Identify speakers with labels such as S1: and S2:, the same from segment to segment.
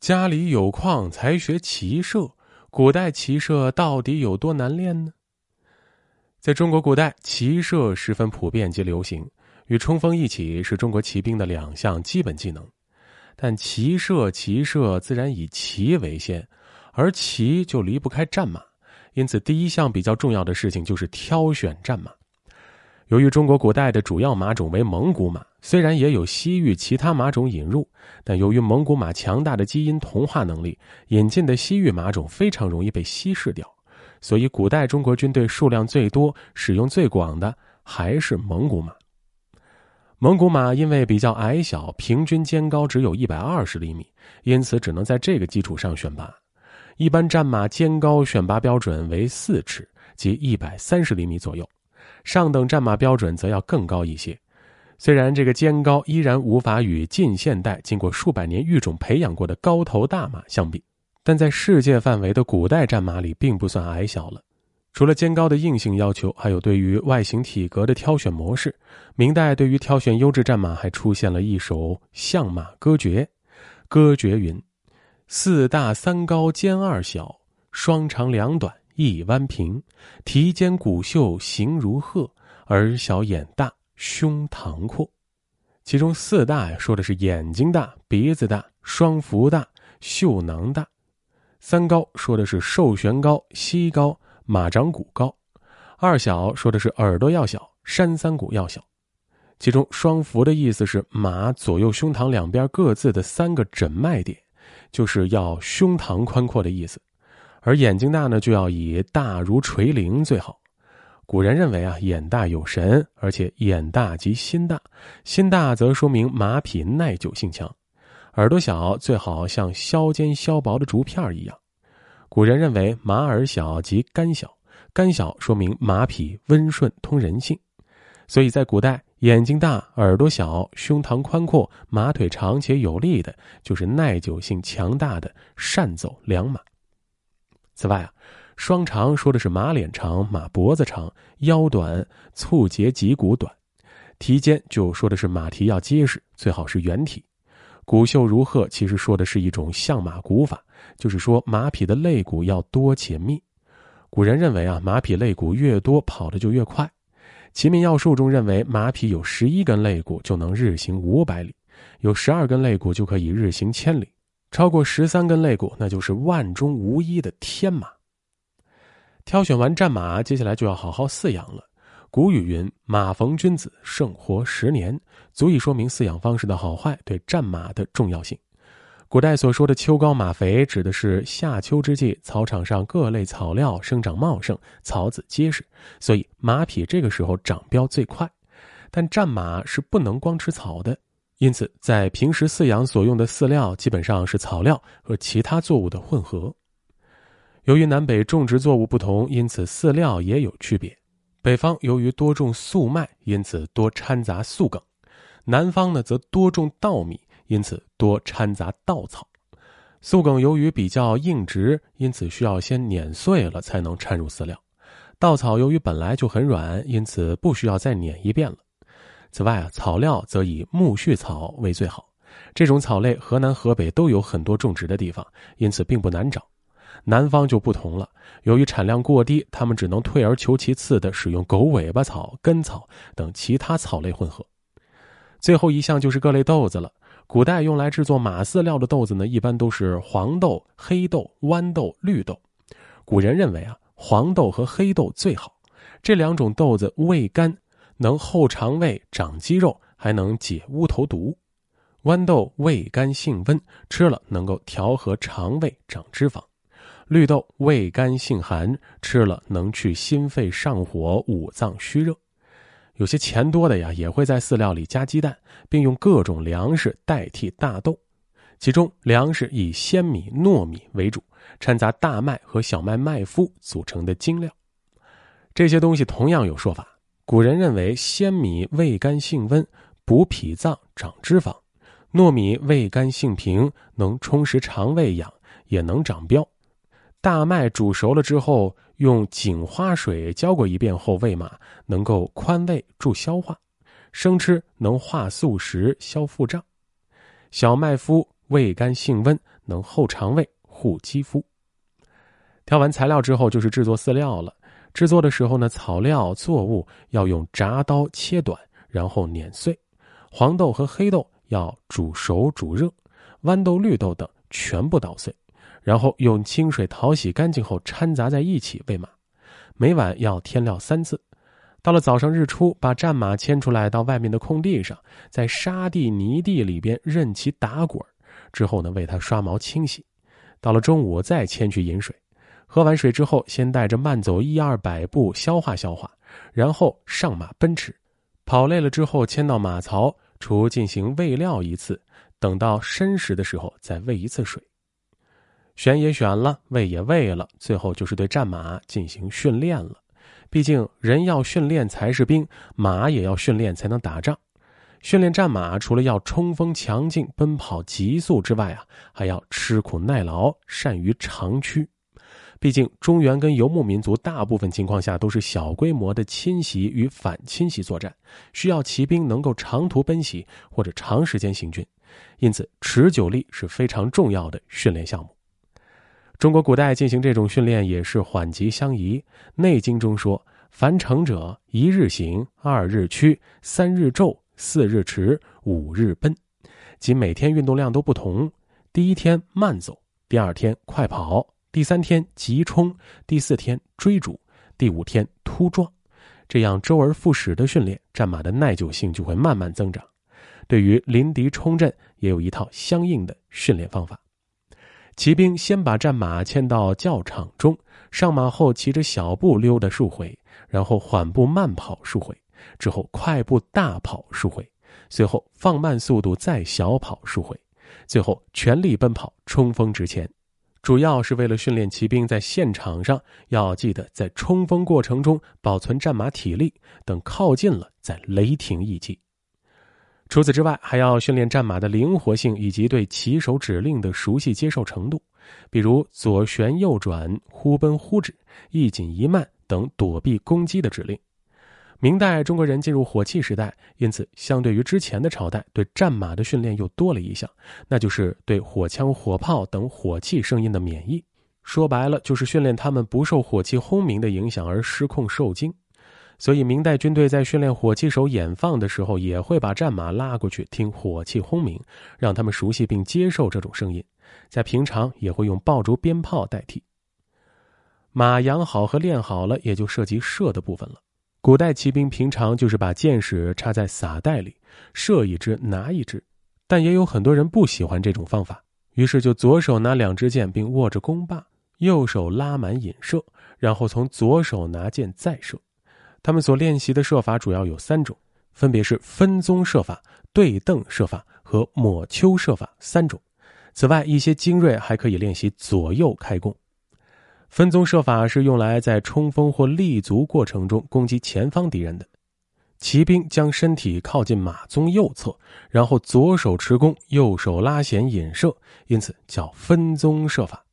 S1: 家里有矿才学骑射，古代骑射到底有多难练呢？在中国古代，骑射十分普遍及流行，与冲锋一起是中国骑兵的两项基本技能。但骑射，骑射自然以骑为先，而骑就离不开战马，因此第一项比较重要的事情就是挑选战马。由于中国古代的主要马种为蒙古马，虽然也有西域其他马种引入，但由于蒙古马强大的基因同化能力，引进的西域马种非常容易被稀释掉，所以古代中国军队数量最多、使用最广的还是蒙古马。蒙古马因为比较矮小，平均肩高只有一百二十厘米，因此只能在这个基础上选拔。一般战马肩高选拔标准为四尺，即一百三十厘米左右。上等战马标准则要更高一些，虽然这个肩高依然无法与近现代经过数百年育种培养过的高头大马相比，但在世界范围的古代战马里并不算矮小了。除了肩高的硬性要求，还有对于外形体格的挑选模式。明代对于挑选优质战马还出现了一首相马歌诀，歌诀云：“四大三高肩二小，双长两短。”一弯平，蹄尖骨秀形如鹤，耳小眼大，胸膛阔。其中四大呀，说的是眼睛大、鼻子大、双腹大、袖囊大；三高说的是寿旋高、膝高、马掌骨高；二小说的是耳朵要小、山三骨要小。其中双腹的意思是马左右胸膛两边各自的三个枕脉点，就是要胸膛宽阔的意思。而眼睛大呢，就要以大如垂铃最好。古人认为啊，眼大有神，而且眼大即心大，心大则说明马匹耐久性强。耳朵小最好像削尖削薄的竹片一样。古人认为马耳小即肝小，肝小说明马匹温顺通人性。所以在古代，眼睛大、耳朵小、胸膛宽阔、马腿长且有力的，就是耐久性强大的善走良马。此外啊，双长说的是马脸长、马脖子长、腰短、促节脊骨短；蹄尖就说的是马蹄要结实，最好是圆体；骨秀如鹤，其实说的是一种相马骨法，就是说马匹的肋骨要多且密。古人认为啊，马匹肋骨越多，跑得就越快。《齐民要术》中认为，马匹有十一根肋骨就能日行五百里，有十二根肋骨就可以日行千里。超过十三根肋骨，那就是万中无一的天马。挑选完战马，接下来就要好好饲养了。古语云：“马逢君子，胜活十年”，足以说明饲养方式的好坏对战马的重要性。古代所说的“秋高马肥”，指的是夏秋之际，草场上各类草料生长茂盛，草籽结实，所以马匹这个时候长膘最快。但战马是不能光吃草的。因此，在平时饲养所用的饲料基本上是草料和其他作物的混合。由于南北种植作物不同，因此饲料也有区别。北方由于多种粟麦，因此多掺杂粟梗；南方呢则多种稻米，因此多掺杂稻草。粟梗由于比较硬直，因此需要先碾碎了才能掺入饲料；稻草由于本来就很软，因此不需要再碾一遍了。此外啊，草料则以苜蓿草为最好。这种草类，河南、河北都有很多种植的地方，因此并不难找。南方就不同了，由于产量过低，他们只能退而求其次的使用狗尾巴草、根草等其他草类混合。最后一项就是各类豆子了。古代用来制作马饲料的豆子呢，一般都是黄豆、黑豆、豌豆、绿豆。古人认为啊，黄豆和黑豆最好，这两种豆子味甘。能厚肠胃、长肌肉，还能解乌头毒。豌豆味甘性温，吃了能够调和肠胃、长脂肪。绿豆味甘性寒，吃了能去心肺上火、五脏虚热。有些钱多的呀，也会在饲料里加鸡蛋，并用各种粮食代替大豆。其中粮食以鲜米、糯米为主，掺杂大麦和小麦麦麸组成的精料。这些东西同样有说法。古人认为，鲜米味甘性温，补脾脏、长脂肪；糯米味甘性平，能充实肠胃养，也能长膘。大麦煮熟了之后，用井花水浇过一遍后喂马，能够宽胃助消化；生吃能化宿食、消腹胀。小麦麸味甘性温，能厚肠胃、护肌肤。挑完材料之后，就是制作饲料了。制作的时候呢，草料作物要用铡刀切短，然后碾碎；黄豆和黑豆要煮熟煮热，豌豆、绿豆等全部捣碎，然后用清水淘洗干净后掺杂在一起喂马。每晚要添料三次。到了早上日出，把战马牵出来到外面的空地上，在沙地泥地里边任其打滚之后呢，为它刷毛清洗。到了中午再牵去饮水。喝完水之后，先带着慢走一二百步消化消化，然后上马奔驰。跑累了之后，牵到马槽，除进行喂料一次，等到申时的时候再喂一次水。选也选了，喂也喂了，最后就是对战马进行训练了。毕竟人要训练才是兵，马也要训练才能打仗。训练战马，除了要冲锋强劲、奔跑急速之外啊，还要吃苦耐劳、善于长驱。毕竟，中原跟游牧民族大部分情况下都是小规模的侵袭与反侵袭作战，需要骑兵能够长途奔袭或者长时间行军，因此持久力是非常重要的训练项目。中国古代进行这种训练也是缓急相宜，《内经》中说：“凡成者，一日行，二日驱，三日骤，四日驰，五日奔。”即每天运动量都不同，第一天慢走，第二天快跑。第三天急冲，第四天追逐，第五天突撞，这样周而复始的训练，战马的耐久性就会慢慢增长。对于临敌冲阵，也有一套相应的训练方法。骑兵先把战马牵到教场中，上马后骑着小步溜达数回，然后缓步慢跑数回，之后快步大跑数回，随后放慢速度再小跑数回，最后全力奔跑冲锋直前。主要是为了训练骑兵在现场上要记得在冲锋过程中保存战马体力，等靠近了再雷霆一击。除此之外，还要训练战马的灵活性以及对骑手指令的熟悉接受程度，比如左旋右转、忽奔忽止、一紧一慢等躲避攻击的指令。明代中国人进入火器时代，因此相对于之前的朝代，对战马的训练又多了一项，那就是对火枪、火炮等火器声音的免疫。说白了，就是训练他们不受火器轰鸣的影响而失控受惊。所以，明代军队在训练火器手演放的时候，也会把战马拉过去听火器轰鸣，让他们熟悉并接受这种声音。在平常也会用爆竹、鞭炮代替。马养好和练好了，也就涉及射的部分了。古代骑兵平常就是把箭矢插在撒袋里，射一支拿一支，但也有很多人不喜欢这种方法，于是就左手拿两支箭并握着弓把，右手拉满引射，然后从左手拿箭再射。他们所练习的射法主要有三种，分别是分宗射法、对瞪射法和抹丘射法三种。此外，一些精锐还可以练习左右开弓。分宗射法是用来在冲锋或立足过程中攻击前方敌人的。骑兵将身体靠近马鬃右侧，然后左手持弓，右手拉弦引射，因此叫分宗射法。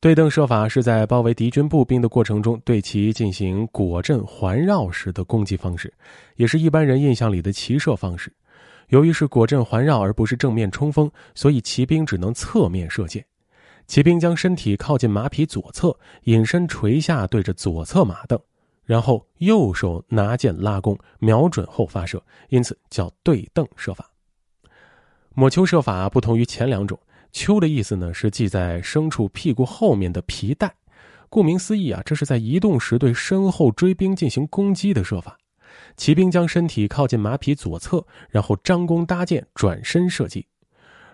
S1: 对等射法是在包围敌军步兵的过程中对其进行果阵环绕时的攻击方式，也是一般人印象里的骑射方式。由于是果阵环绕而不是正面冲锋，所以骑兵只能侧面射箭。骑兵将身体靠近马匹左侧，隐身垂下，对着左侧马镫，然后右手拿剑拉弓，瞄准后发射，因此叫对蹬射法。抹丘射法不同于前两种，丘的意思呢是系在牲畜屁股后面的皮带，顾名思义啊，这是在移动时对身后追兵进行攻击的射法。骑兵将身体靠近马匹左侧，然后张弓搭箭，转身射击。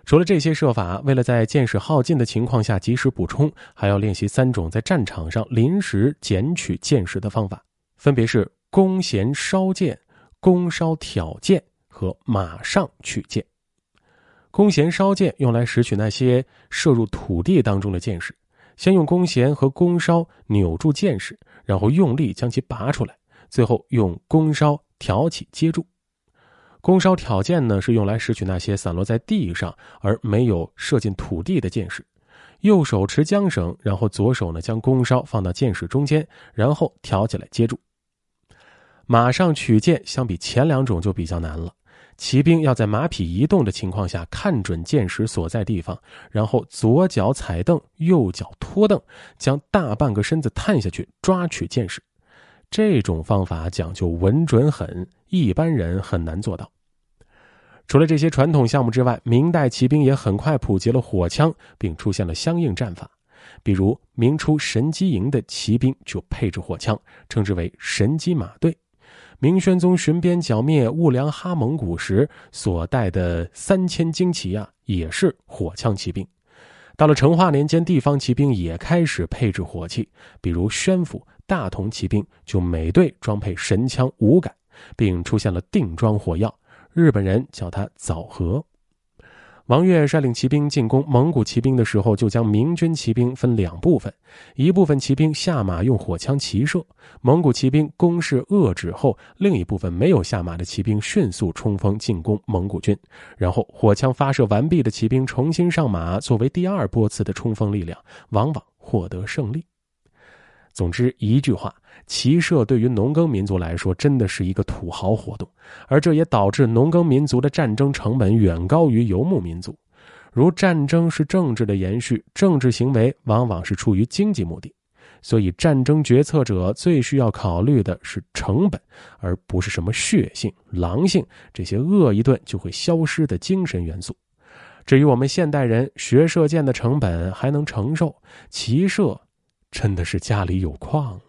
S1: 除了这些设法，为了在箭矢耗尽的情况下及时补充，还要练习三种在战场上临时捡取箭矢的方法，分别是弓弦烧箭、弓梢挑箭和马上取箭。弓弦烧箭用来拾取那些射入土地当中的箭矢，先用弓弦和弓梢扭住箭矢，然后用力将其拔出来，最后用弓梢挑起接住。弓梢挑箭呢，是用来拾取那些散落在地上而没有射进土地的箭矢。右手持缰绳，然后左手呢将弓梢放到箭矢中间，然后挑起来接住。马上取箭相比前两种就比较难了。骑兵要在马匹移动的情况下看准箭矢所在地方，然后左脚踩蹬，右脚拖蹬，将大半个身子探下去抓取箭矢。这种方法讲究稳准狠，一般人很难做到。除了这些传统项目之外，明代骑兵也很快普及了火枪，并出现了相应战法。比如明初神机营的骑兵就配置火枪，称之为神机马队。明宣宗巡边剿灭兀良哈蒙古时所带的三千精骑啊，也是火枪骑兵。到了成化年间，地方骑兵也开始配置火器，比如宣府大同骑兵就每队装配神枪五杆，并出现了定装火药，日本人叫它枣核。王悦率领骑兵进攻蒙古骑兵的时候，就将明军骑兵分两部分：一部分骑兵下马用火枪齐射，蒙古骑兵攻势遏制后；另一部分没有下马的骑兵迅速冲锋进攻蒙古军，然后火枪发射完毕的骑兵重新上马，作为第二波次的冲锋力量，往往获得胜利。总之一句话，骑射对于农耕民族来说真的是一个土豪活动，而这也导致农耕民族的战争成本远高于游牧民族。如战争是政治的延续，政治行为往往是出于经济目的，所以战争决策者最需要考虑的是成本，而不是什么血性、狼性这些饿一顿就会消失的精神元素。至于我们现代人学射箭的成本还能承受，骑射。真的是家里有矿。